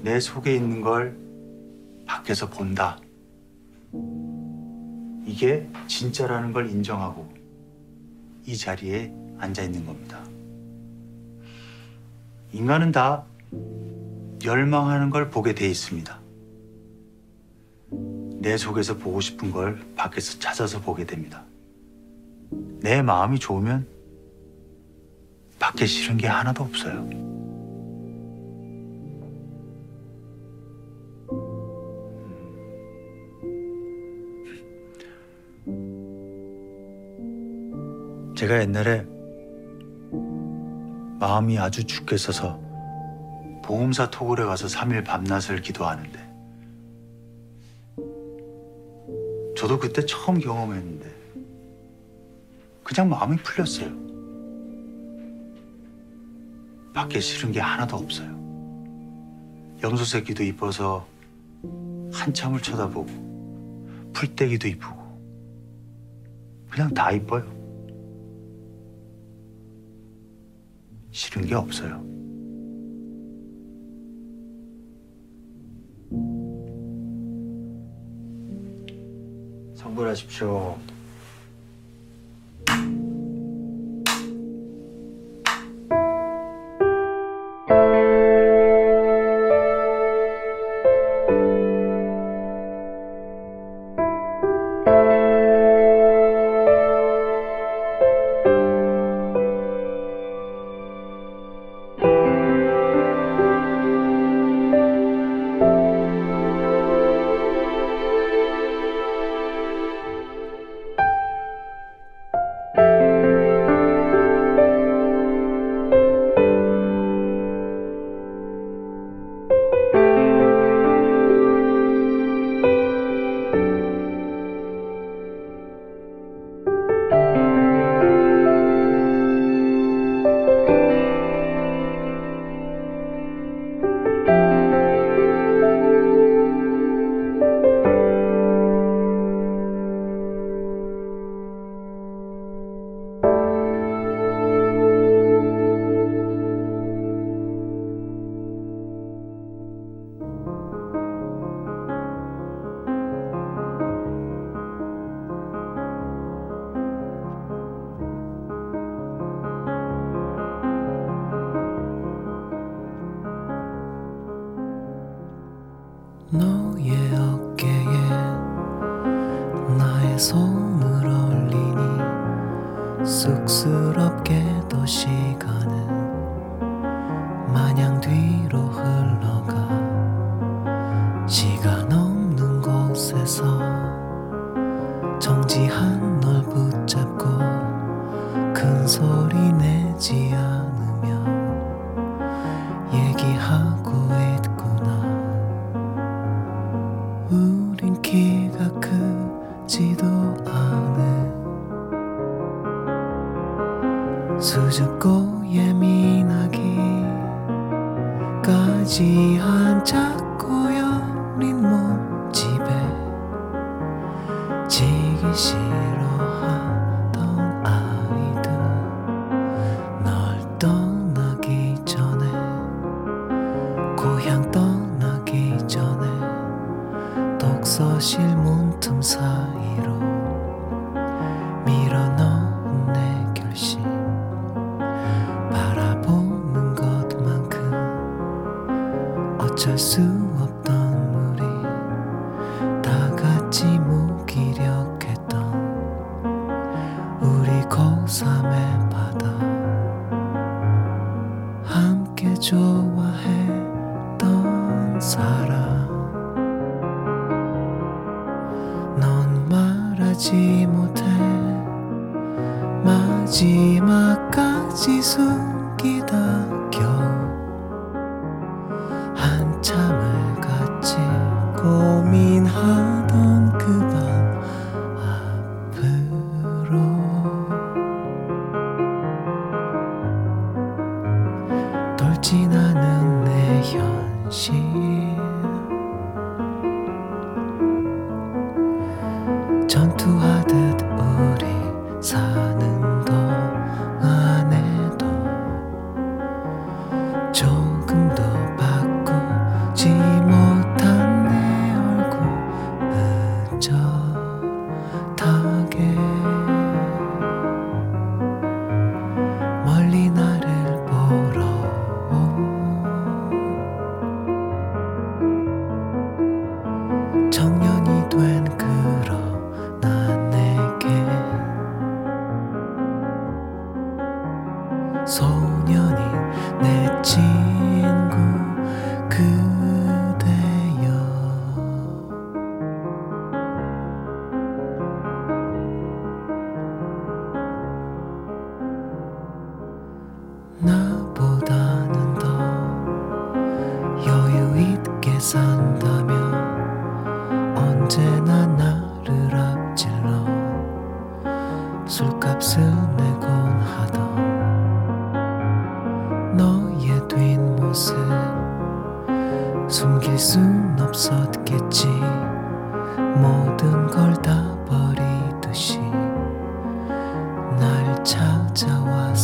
내 속에 있는 걸 밖에서 본다. 이게 진짜라는 걸 인정하고 이 자리에 앉아 있는 겁니다. 인간은 다 열망하는 걸 보게 돼 있습니다. 내 속에서 보고 싶은 걸 밖에서 찾아서 보게 됩니다. 내 마음이 좋으면 밖에 싫은 게 하나도 없어요. 제가 옛날에 마음이 아주 죽게 써서 보험사 토굴에 가서 3일 밤낮을 기도하는데 저도 그때 처음 경험했는데 그냥 마음이 풀렸어요. 밖에 싫은 게 하나도 없어요. 염소 새끼도 이뻐서 한참을 쳐다보고 풀떼기도 이쁘고 그냥 다 이뻐요. 싫은 게 없어요. 성불하십시오.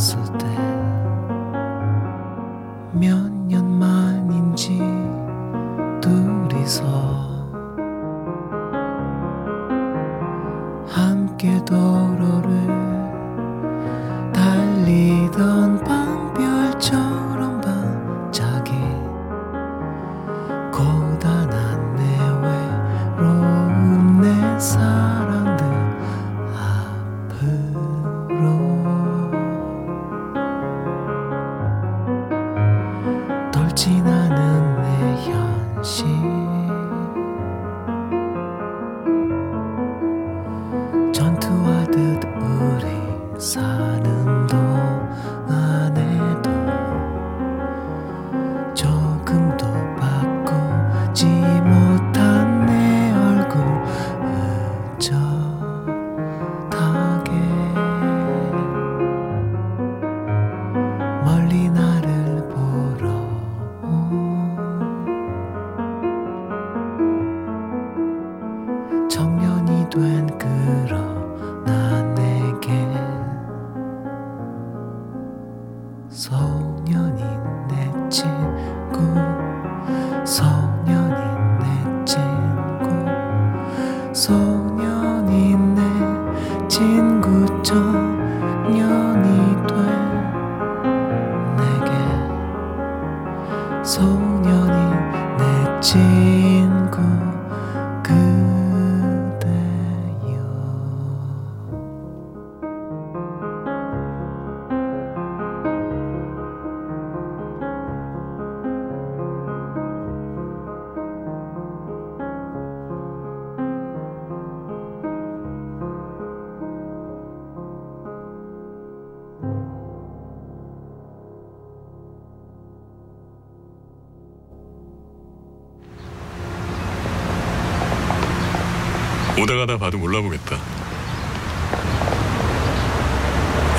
찾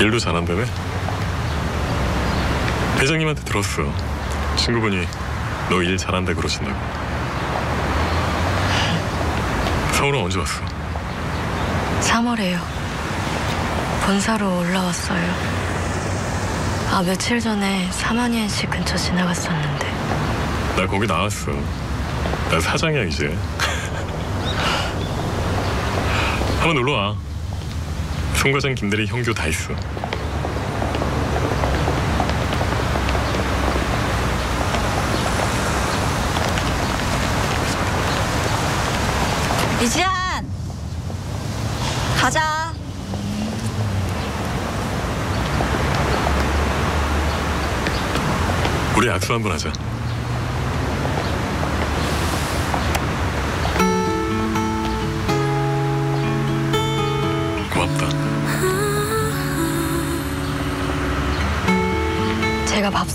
일도 잘한다네 회장님한테 들었어. 친구분이 너 일 잘한다 그러신다고. 서울은 언제 왔어? 3월에요. 본사로 올라왔어요. 아, 며칠 전에 사마니엔 씨 근처 지나갔었는데. 나 거기 나왔어. 나 사장이야, 이제. 한번 놀러와. 총과장 김대리 형교 다 있어. 이지한 가자. 우리 악수 한번 하자.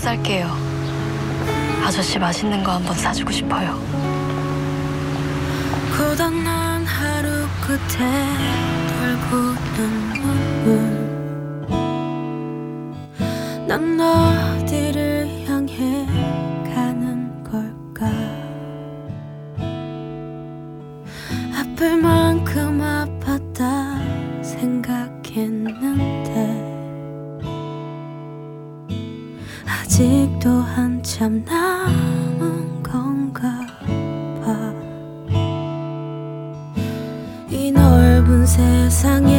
살게요. 아저씨 맛있는 거 한번 사주고 싶어요. 고단한 하루 끝에 돌고는 세상에